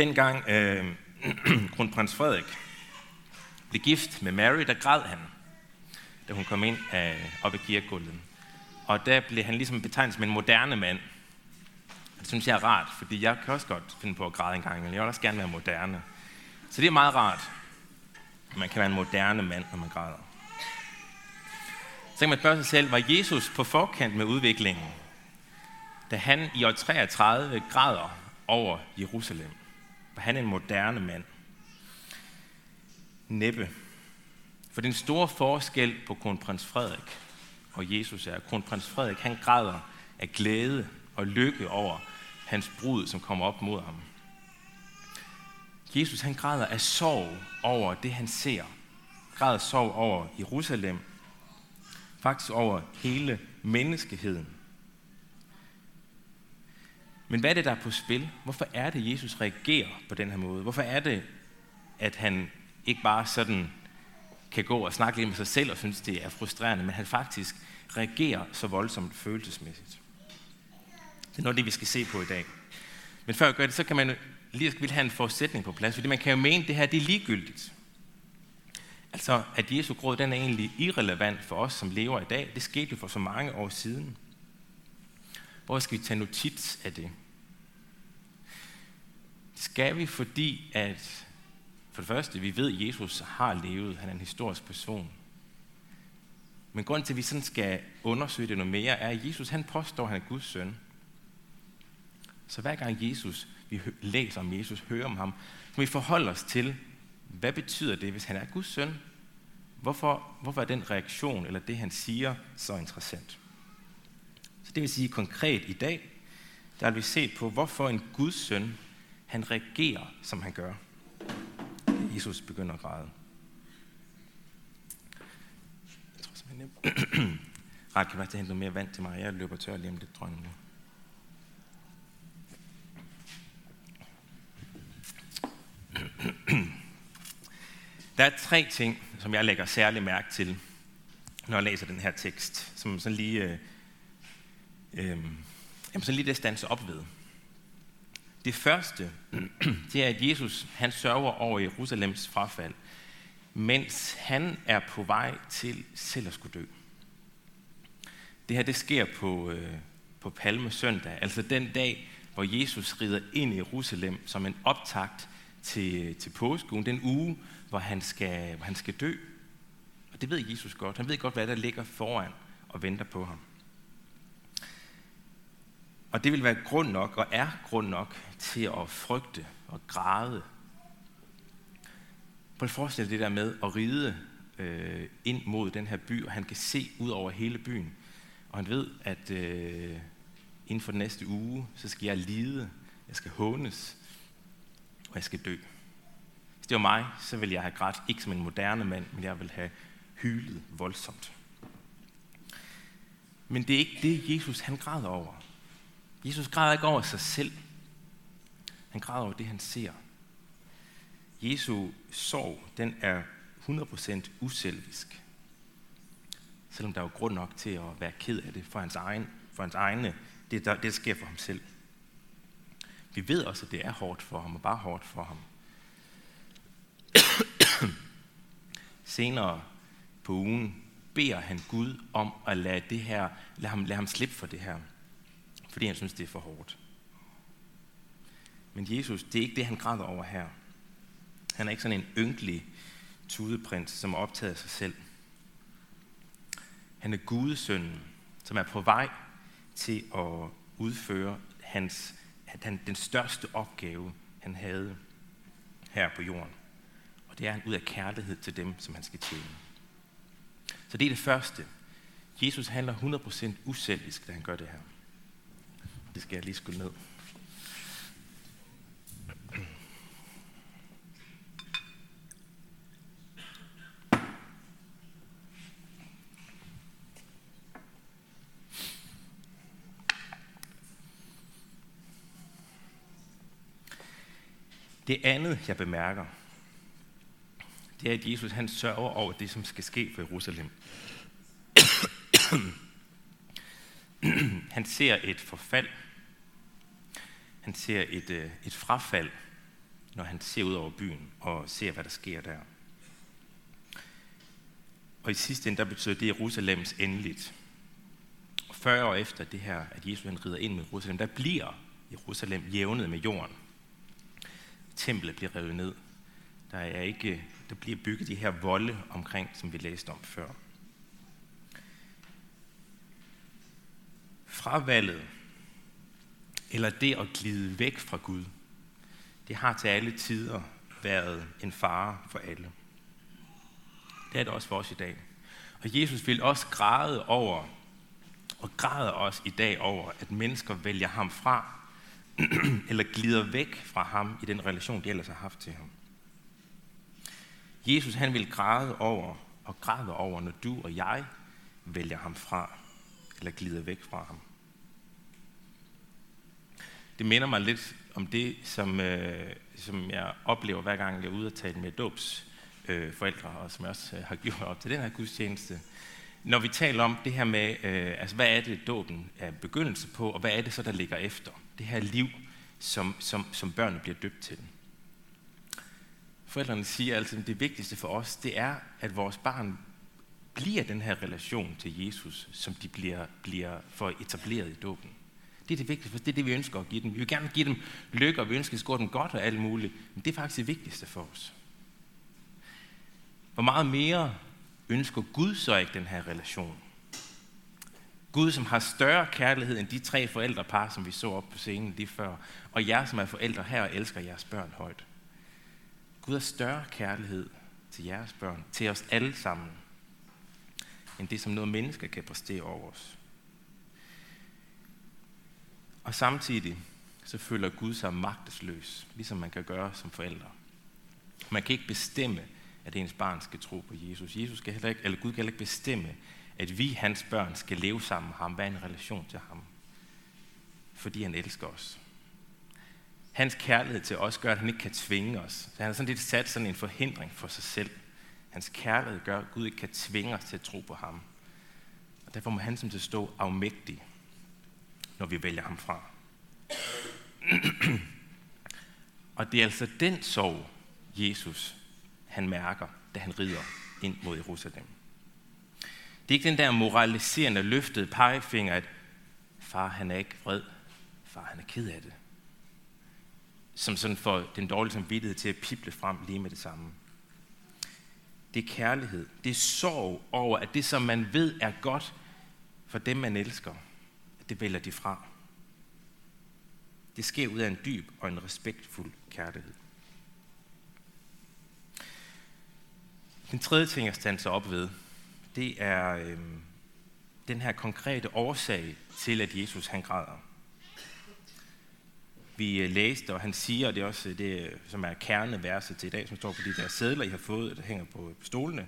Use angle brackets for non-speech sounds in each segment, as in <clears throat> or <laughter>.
Dengang øh, <clears throat> kronprins Frederik blev gift med Mary, der græd han, da hun kom ind øh, op i kirkegulvet. Og der blev han ligesom betegnet som en moderne mand. Det synes jeg er rart, fordi jeg kan også godt finde på at græde en gang, men jeg vil også gerne være moderne. Så det er meget rart, at man kan være en moderne mand, når man græder. Så kan man spørge sig selv, var Jesus på forkant med udviklingen, da han i år 33 græder over Jerusalem? Var han en moderne mand? Næppe. For den store forskel på kronprins Frederik og Jesus er, at kronprins Frederik han græder af glæde og lykke over hans brud, som kommer op mod ham. Jesus han græder af sorg over det, han ser. Græder sorg over Jerusalem. Faktisk over hele menneskeheden. Men hvad er det, der er på spil? Hvorfor er det, Jesus reagerer på den her måde? Hvorfor er det, at han ikke bare sådan kan gå og snakke lidt med sig selv og synes, det er frustrerende, men han faktisk reagerer så voldsomt følelsesmæssigt? Det er noget af det, vi skal se på i dag. Men før jeg gør det, så kan man lige vil have en forudsætning på plads, fordi man kan jo mene, at det her det er ligegyldigt. Altså, at Jesu gråd, den er egentlig irrelevant for os, som lever i dag. Det skete jo for så mange år siden. Hvor skal vi tage notits af det? Det skal vi, fordi at for det første, vi ved, at Jesus har levet. Han er en historisk person. Men grunden til, at vi sådan skal undersøge det noget mere, er, at Jesus han påstår, at han er Guds søn. Så hver gang Jesus, vi læser om Jesus, hører om ham, så vi forholde os til, hvad betyder det, hvis han er Guds søn? Hvorfor, hvorfor er den reaktion, eller det han siger, så interessant? Så det vil sige konkret i dag, der vil vi se på, hvorfor en Guds søn, han reagerer, som han gør. Jesus begynder at græde. Jeg tror simpelthen, Ret <clears throat> kan være hente noget mere vand til mig. Jeg løber tør lige om lidt, tror jeg nu. <clears throat> Der er tre ting, som jeg lægger særlig mærke til, når jeg læser den her tekst, som sådan lige, øh, øh, jamen sådan lige det stands op ved. Det første, <clears throat> det er, at Jesus han sørger over Jerusalems frafald, mens han er på vej til selv at skulle dø. Det her, det sker på, øh, på Palme søndag, altså den dag, hvor Jesus rider ind i Jerusalem som en optakt til, til påskeugen, den uge, hvor han, skal, hvor han skal dø. Og det ved Jesus godt. Han ved godt, hvad der ligger foran og venter på ham. Og det vil være grund nok, og er grund nok, til at frygte og græde. Prøv at forestille det der med at ride øh, ind mod den her by, og han kan se ud over hele byen. Og han ved, at øh, inden for den næste uge, så skal jeg lide, jeg skal hånes, og jeg skal dø. Hvis det var mig, så ville jeg have grædt, ikke som en moderne mand, men jeg ville have hylet voldsomt. Men det er ikke det, Jesus han græder over. Jesus græder ikke over sig selv. Han græder over det, han ser. Jesu sorg, den er 100% uselvisk. Selvom der er jo grund nok til at være ked af det for hans, egen, for hans egne, det der, det sker for ham selv. Vi ved også, at det er hårdt for ham, og bare hårdt for ham. <coughs> Senere på ugen beder han Gud om at lade, det her, lade, ham, lade ham slippe for det her fordi han synes, det er for hårdt. Men Jesus, det er ikke det, han græder over her. Han er ikke sådan en ynkelig tudeprins, som er optaget af sig selv. Han er Gudesønnen, som er på vej til at udføre hans, han, den største opgave, han havde her på jorden. Og det er han ud af kærlighed til dem, som han skal tjene. Så det er det første. Jesus handler 100% uselvisk, da han gør det her. Det skal jeg lige skulle ned. Det andet, jeg bemærker, det er, at Jesus han sørger over det, som skal ske for Jerusalem han ser et forfald. Han ser et, øh, et frafald. når han ser ud over byen og ser, hvad der sker der. Og i sidste ende, der betyder det Jerusalems endeligt. 40 år efter det her, at Jesus han rider ind med Jerusalem, der bliver Jerusalem jævnet med jorden. Templet bliver revet ned. Der, er ikke, der bliver bygget de her volde omkring, som vi læste om før. Fravalget, eller det at glide væk fra Gud, det har til alle tider været en fare for alle. Det er det også for os i dag. Og Jesus vil også græde over, og græder også i dag over, at mennesker vælger ham fra, <clears throat> eller glider væk fra ham i den relation, de ellers har haft til ham. Jesus han vil græde over, og græde over, når du og jeg vælger ham fra, eller glider væk fra ham. Det minder mig lidt om det, som, øh, som jeg oplever hver gang jeg er ude og tale med dåbs øh, forældre, og som jeg også øh, har gjort op til den her gudstjeneste. Når vi taler om det her med, øh, altså hvad er det dåben er begyndelse på, og hvad er det så, der ligger efter? Det her liv, som, som, som børnene bliver døbt til. Forældrene siger altid, at det vigtigste for os, det er, at vores barn bliver den her relation til Jesus, som de bliver, bliver for etableret i dåben. Det er det vigtigste, for det er det, vi ønsker at give dem. Vi vil gerne give dem lykke, og vi ønsker at score dem godt og alt muligt. Men det er faktisk det vigtigste for os. Hvor meget mere ønsker Gud så ikke den her relation? Gud, som har større kærlighed end de tre forældrepar, som vi så op på scenen lige før, og jer, som er forældre her og elsker jeres børn højt. Gud har større kærlighed til jeres børn, til os alle sammen, end det, som noget menneske kan præstere over os. Og samtidig så føler Gud sig magtesløs, ligesom man kan gøre som forældre. Man kan ikke bestemme, at ens barn skal tro på Jesus. Jesus skal heller ikke, eller Gud kan heller ikke bestemme, at vi, hans børn, skal leve sammen med ham, være en relation til ham. Fordi han elsker os. Hans kærlighed til os gør, at han ikke kan tvinge os. Så han har sådan lidt sat sådan en forhindring for sig selv. Hans kærlighed gør, at Gud ikke kan tvinge os til at tro på ham. Og derfor må han som til stå afmægtig, når vi vælger ham fra. <clears throat> og det er altså den sorg, Jesus han mærker, da han rider ind mod Jerusalem. Det er ikke den der moraliserende, løftede pegefinger, at far han er ikke vred, far han er ked af det. Som sådan får den dårlige samvittighed til at pible frem lige med det samme. Det er kærlighed. Det er sorg over, at det, som man ved er godt for dem, man elsker, det vælger de fra. Det sker ud af en dyb og en respektfuld kærlighed. Den tredje ting, jeg standser op ved, det er øh, den her konkrete årsag til, at Jesus han græder. Vi øh, læste, og han siger, og det er også øh, det, øh, som er kerneverset til i dag, som står på de der sædler, I har fået, der hænger på stolene.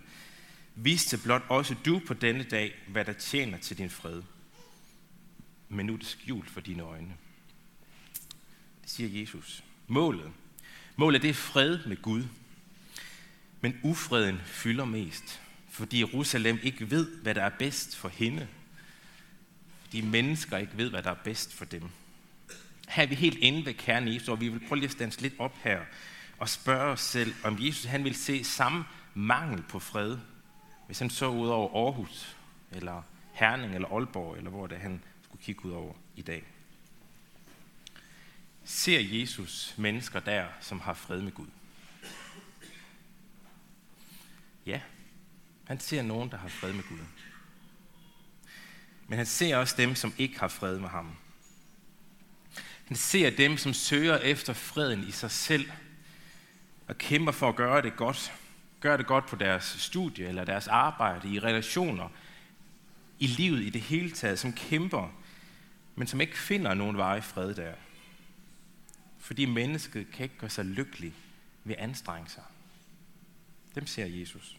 Viste blot også du på denne dag, hvad der tjener til din fred. Men nu er det skjult for dine øjne. Det siger Jesus. Målet. Målet det er fred med Gud. Men ufreden fylder mest, fordi Jerusalem ikke ved, hvad der er bedst for hende. Fordi mennesker ikke ved, hvad der er bedst for dem. Her er vi helt inde ved kernen i Jesus, og vi vil prøve lige at stands lidt op her og spørge os selv, om Jesus han vil se samme mangel på fred, hvis han så ud over Aarhus, eller Herning, eller Aalborg, eller hvor det han skulle kigge ud over i dag. Ser Jesus mennesker der, som har fred med Gud? Ja, han ser nogen, der har fred med Gud. Men han ser også dem, som ikke har fred med ham. Han ser dem, som søger efter freden i sig selv og kæmper for at gøre det godt. Gør det godt på deres studie eller deres arbejde, i relationer, i livet i det hele taget, som kæmper, men som ikke finder nogen vej i fred der. Fordi mennesket kan ikke gøre sig lykkelig ved at anstrenge sig. Dem ser Jesus.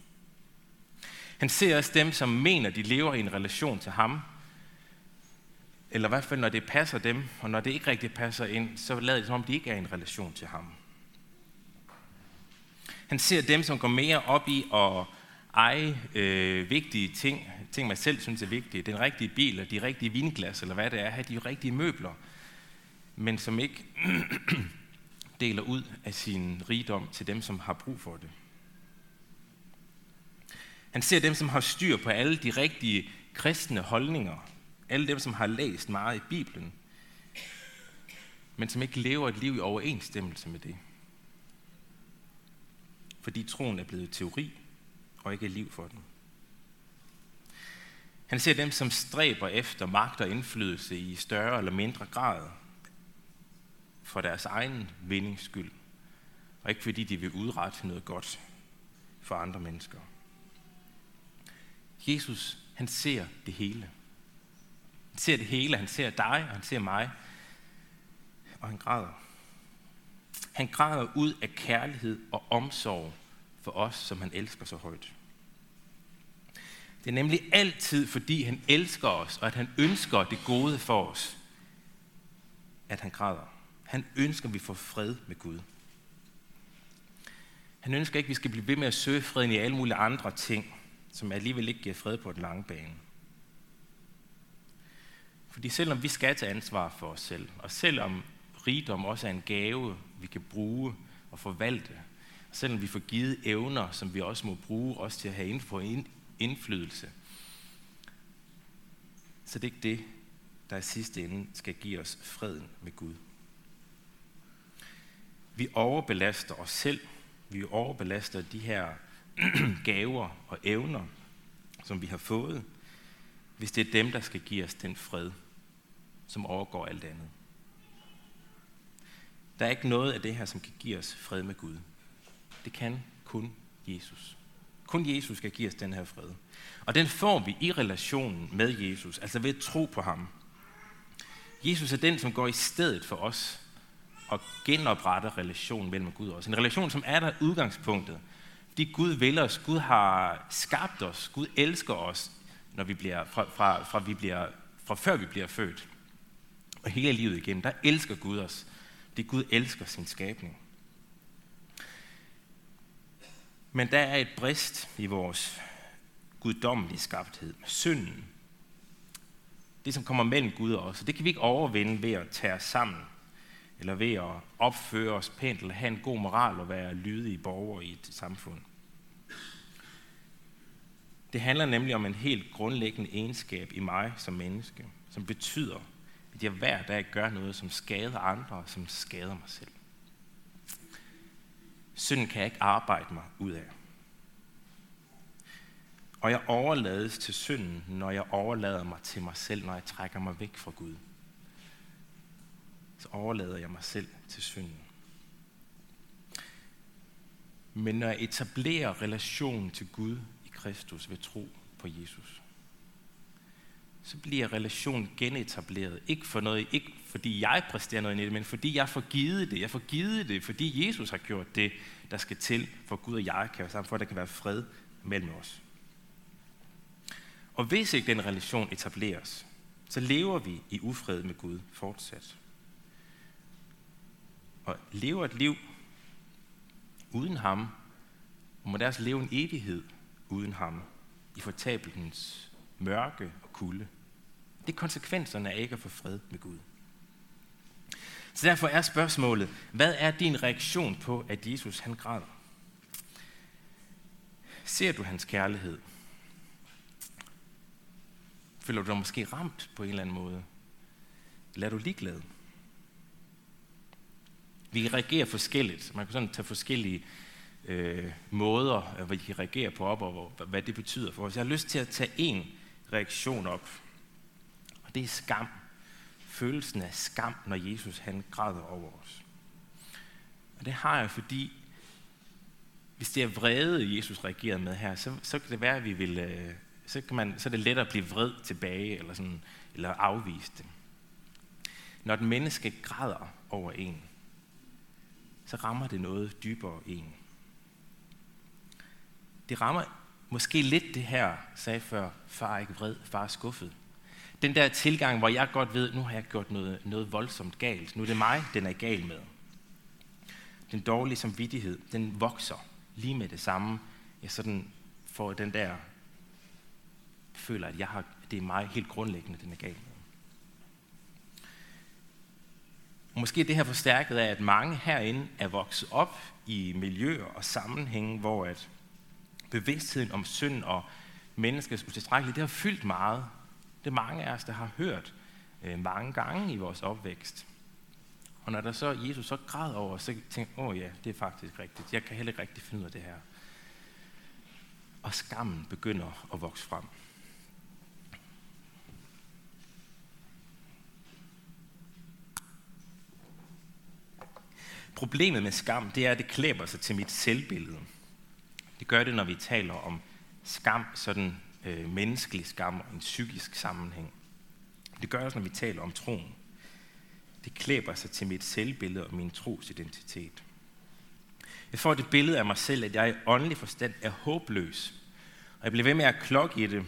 Han ser også dem, som mener, de lever i en relation til ham. Eller i hvert fald, når det passer dem, og når det ikke rigtig passer ind, så lader det som om, de ikke er i en relation til ham. Han ser dem, som går mere op i at eje øh, vigtige ting, ting man selv synes er vigtige, den rigtige bil, og de rigtige vinglas, eller hvad det er, have de rigtige møbler, men som ikke <clears throat> deler ud af sin rigdom til dem, som har brug for det. Han ser dem, som har styr på alle de rigtige kristne holdninger. Alle dem, som har læst meget i Bibelen, men som ikke lever et liv i overensstemmelse med det. Fordi troen er blevet teori, og ikke liv for den. Han ser dem, som stræber efter magt og indflydelse i større eller mindre grad for deres egen vindings skyld, og ikke fordi de vil udrette noget godt for andre mennesker. Jesus, han ser det hele. Han ser det hele, han ser dig, og han ser mig, og han græder. Han græder ud af kærlighed og omsorg for os, som han elsker så højt. Det er nemlig altid, fordi han elsker os, og at han ønsker det gode for os, at han græder. Han ønsker, at vi får fred med Gud. Han ønsker ikke, at vi skal blive ved med at søge freden i alle mulige andre ting, som alligevel ikke giver fred på den lange bane. Fordi selvom vi skal tage ansvar for os selv, og selvom rigdom også er en gave, vi kan bruge og forvalte, og selvom vi får givet evner, som vi også må bruge også til at have indflydelse, så det er ikke det, der i sidste ende skal give os freden med Gud. Vi overbelaster os selv. Vi overbelaster de her <clears throat> gaver og evner, som vi har fået, hvis det er dem, der skal give os den fred, som overgår alt andet. Der er ikke noget af det her, som kan give os fred med Gud. Det kan kun Jesus. Kun Jesus kan give os den her fred. Og den får vi i relationen med Jesus, altså ved at tro på ham. Jesus er den, som går i stedet for os og genopretter relationen mellem Gud og os. En relation, som er der udgangspunktet. Fordi Gud vil os, Gud har skabt os, Gud elsker os, når vi bliver, fra, fra, fra, vi bliver, fra før vi bliver født. Og hele livet igennem, der elsker Gud os. Det Gud elsker sin skabning. Men der er et brist i vores guddommelige skabthed. Synden. Det, som kommer mellem Gud og os. Det kan vi ikke overvinde ved at tage os sammen. Eller ved at opføre os pænt, eller have en god moral og være lydige borgere i et samfund. Det handler nemlig om en helt grundlæggende egenskab i mig som menneske, som betyder, at jeg hver dag gør noget, som skader andre og som skader mig selv. Synden kan jeg ikke arbejde mig ud af. Og jeg overlades til synden, når jeg overlader mig til mig selv, når jeg trækker mig væk fra Gud. Så overlader jeg mig selv til synden. Men når jeg etablerer relationen til Gud i Kristus ved tro på Jesus, så bliver relationen genetableret. Ikke, for noget, ikke fordi jeg præsterer noget i det, men fordi jeg får givet det. Jeg får givet det, fordi Jesus har gjort det, der skal til, for Gud og jeg kan være sammen, for at der kan være fred mellem os. Og hvis ikke den relation etableres, så lever vi i ufred med Gud fortsat. Og lever et liv uden ham, og må deres leve en evighed uden ham i fortabelens mørke og kulde. Det er konsekvenserne af ikke at få fred med Gud. Så derfor er spørgsmålet, hvad er din reaktion på, at Jesus han græder? Ser du hans kærlighed? Føler du dig måske ramt på en eller anden måde? Eller er du ligeglad? Vi reagerer forskelligt. Man kan sådan tage forskellige øh, måder, hvor vi reagerer på op, og hvad det betyder for os. Jeg har lyst til at tage en reaktion op. Og det er skam. Følelsen af skam, når Jesus han græder over os. Og det har jeg, fordi hvis det er vrede, Jesus reagerer med her, så, så kan det være, at vi vil, øh, så, kan man, så er det let at blive vred tilbage, eller, sådan, eller afvise det. Når et menneske græder over en, så rammer det noget dybere en. Det rammer måske lidt det her, sagde før, far er ikke vred, far er skuffet. Den der tilgang, hvor jeg godt ved, nu har jeg gjort noget, noget voldsomt galt. Nu er det mig, den er gal med. Den dårlige samvittighed, den vokser lige med det samme. Jeg sådan får den der, føler, at jeg har, det er mig helt grundlæggende, den er gal med. Måske det her forstærket af, at mange herinde er vokset op i miljøer og sammenhænge, hvor at bevidstheden om synd og menneskets utilstrækkelighed, det har fyldt meget. Det er mange af os, der har hørt øh, mange gange i vores opvækst. Og når der så Jesus så græd over, så tænker jeg, åh ja, det er faktisk rigtigt. Jeg kan heller ikke rigtig finde ud af det her. Og skammen begynder at vokse frem. Problemet med skam, det er, at det klæber sig til mit selvbillede. Det gør det, når vi taler om skam, sådan øh, menneskelig skam og en psykisk sammenhæng. Det gør det også, når vi taler om troen. Det klæber sig til mit selvbillede og min trosidentitet. Jeg får det billede af mig selv, at jeg i åndelig forstand er håbløs. Og jeg bliver ved med at klokke i det,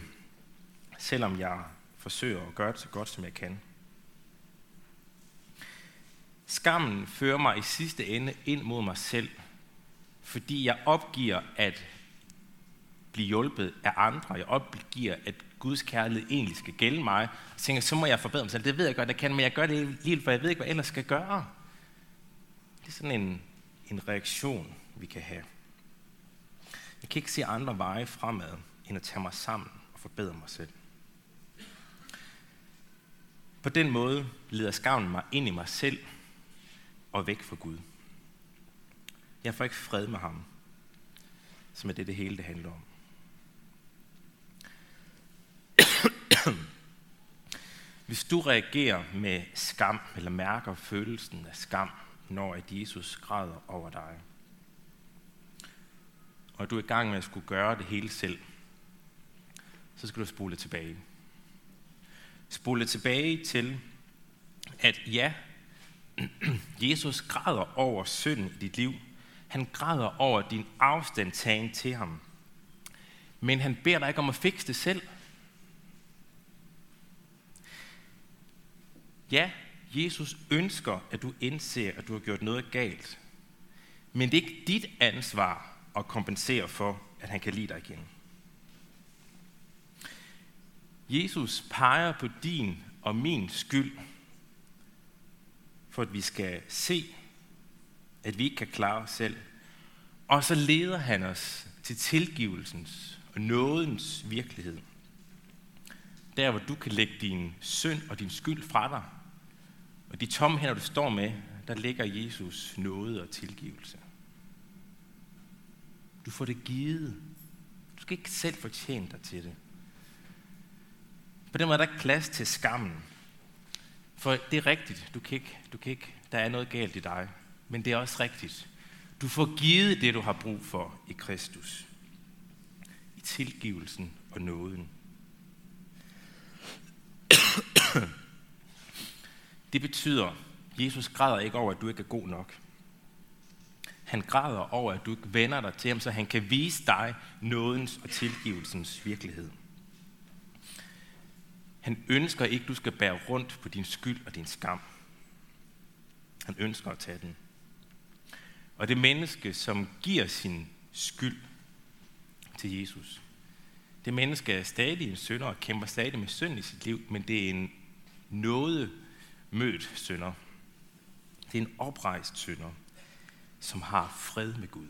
selvom jeg forsøger at gøre det så godt, som jeg kan. Skammen fører mig i sidste ende ind mod mig selv, fordi jeg opgiver at blive hjulpet af andre. Jeg opgiver, at Guds kærlighed egentlig skal gælde mig. Og tænker, så må jeg forbedre mig selv. Det ved jeg godt, jeg kan, men jeg gør det alligevel, for jeg ved ikke, hvad jeg ellers skal gøre. Det er sådan en, en reaktion, vi kan have. Jeg kan ikke se andre veje fremad, end at tage mig sammen og forbedre mig selv. På den måde leder skaven mig ind i mig selv og væk fra Gud. Jeg får ikke fred med ham, som er det, det hele det handler om. <clears throat> Hvis du reagerer med skam, eller mærker følelsen af skam, når at Jesus græder over dig, og du er i gang med at skulle gøre det hele selv, så skal du spole tilbage. Spole tilbage til, at ja, <clears throat> Jesus græder over synden i dit liv. Han græder over din afstandtagen til ham. Men han beder dig ikke om at fikse det selv. Ja, Jesus ønsker, at du indser, at du har gjort noget galt. Men det er ikke dit ansvar at kompensere for, at han kan lide dig igen. Jesus peger på din og min skyld, for at vi skal se, at vi ikke kan klare os selv. Og så leder han os til tilgivelsens og nådens virkelighed. Der, hvor du kan lægge din synd og din skyld fra dig, og de tomme hænder, du står med, der ligger Jesus nåde og tilgivelse. Du får det givet. Du skal ikke selv fortjene dig til det. På den måde er der ikke plads til skammen. For det er rigtigt, du kan ikke, du kan ikke, der er noget galt i dig. Men det er også rigtigt. Du får givet det, du har brug for i Kristus. I tilgivelsen og nåden. Det betyder, at Jesus græder ikke over, at du ikke er god nok. Han græder over, at du ikke vender dig til ham, så han kan vise dig nådens og tilgivelsens virkelighed. Han ønsker ikke, at du skal bære rundt på din skyld og din skam. Han ønsker at tage den. Og det menneske, som giver sin skyld til Jesus, det menneske er stadig en synder og kæmper stadig med synd i sit liv, men det er en nåde mødt synder. Det er en oprejst synder, som har fred med Gud.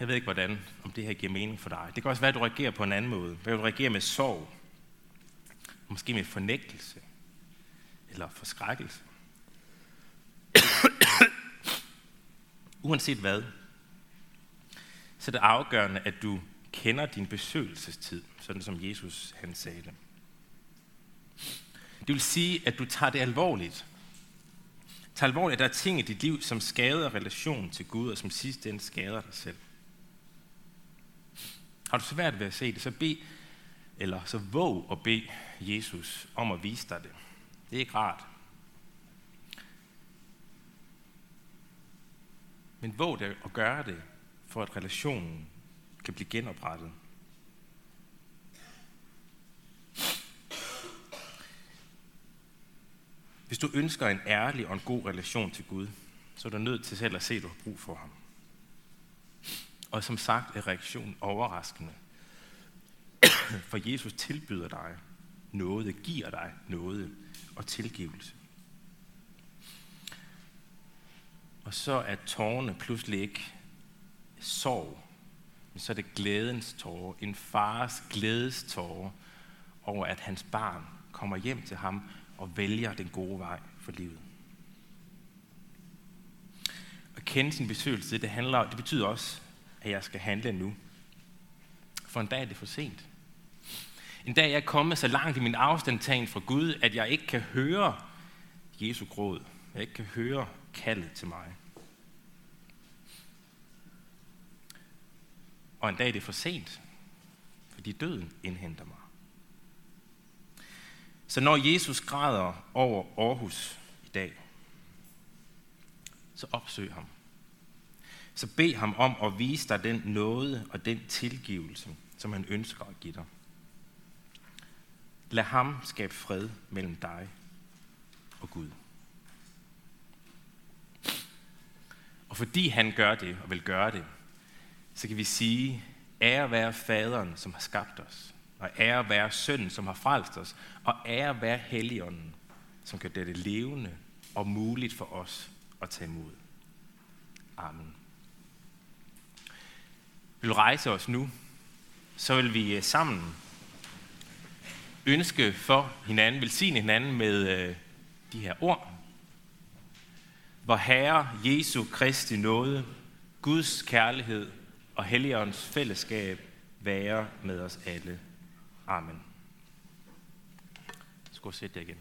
Jeg ved ikke, hvordan, om det her giver mening for dig. Det kan også være, at du reagerer på en anden måde. Hvad du reagerer med sorg. Måske med fornægtelse. Eller forskrækkelse. Uanset hvad, så er det afgørende, at du kender din besøgelsestid, sådan som Jesus han sagde det. Det vil sige, at du tager det alvorligt. Tag alvorligt, at der er ting i dit liv, som skader relationen til Gud, og som sidst den skader dig selv. Har du svært ved at se det, så bed, eller så våg at bede Jesus om at vise dig det. Det er ikke rart. Men våg det at gøre det, for at relationen kan blive genoprettet. Hvis du ønsker en ærlig og en god relation til Gud, så er du nødt til selv at se, at du har brug for ham. Og som sagt er reaktionen overraskende. For Jesus tilbyder dig noget, giver dig noget og tilgivelse. Og så er tårerne pludselig ikke sorg, men så er det glædens tårer, en fars glædes tårer over, at hans barn kommer hjem til ham og vælger den gode vej for livet. At kende sin besøgelse, det, handler, det betyder også, at jeg skal handle nu. For en dag er det for sent. En dag er jeg kommet så langt i min afstandtagen fra Gud, at jeg ikke kan høre Jesu gråd. Jeg ikke kan høre kaldet til mig. Og en dag er det for sent, fordi døden indhenter mig. Så når Jesus græder over Aarhus i dag, så opsøg ham. Så bed ham om at vise dig den nåde og den tilgivelse, som han ønsker at give dig. Lad ham skabe fred mellem dig og Gud. Og fordi han gør det og vil gøre det, så kan vi sige, ære være faderen, som har skabt os, og ære være sønnen, som har frelst os, og ære være helligånden, som gør det levende og muligt for os at tage imod. Amen. Vi vil rejse os nu, så vil vi øh, sammen ønske for hinanden, velsigne hinanden med øh, de her ord. Hvor Herre Jesu Kristi nåde, Guds kærlighed og Helligåndens fællesskab være med os alle. Amen. Skål sætte jer igen.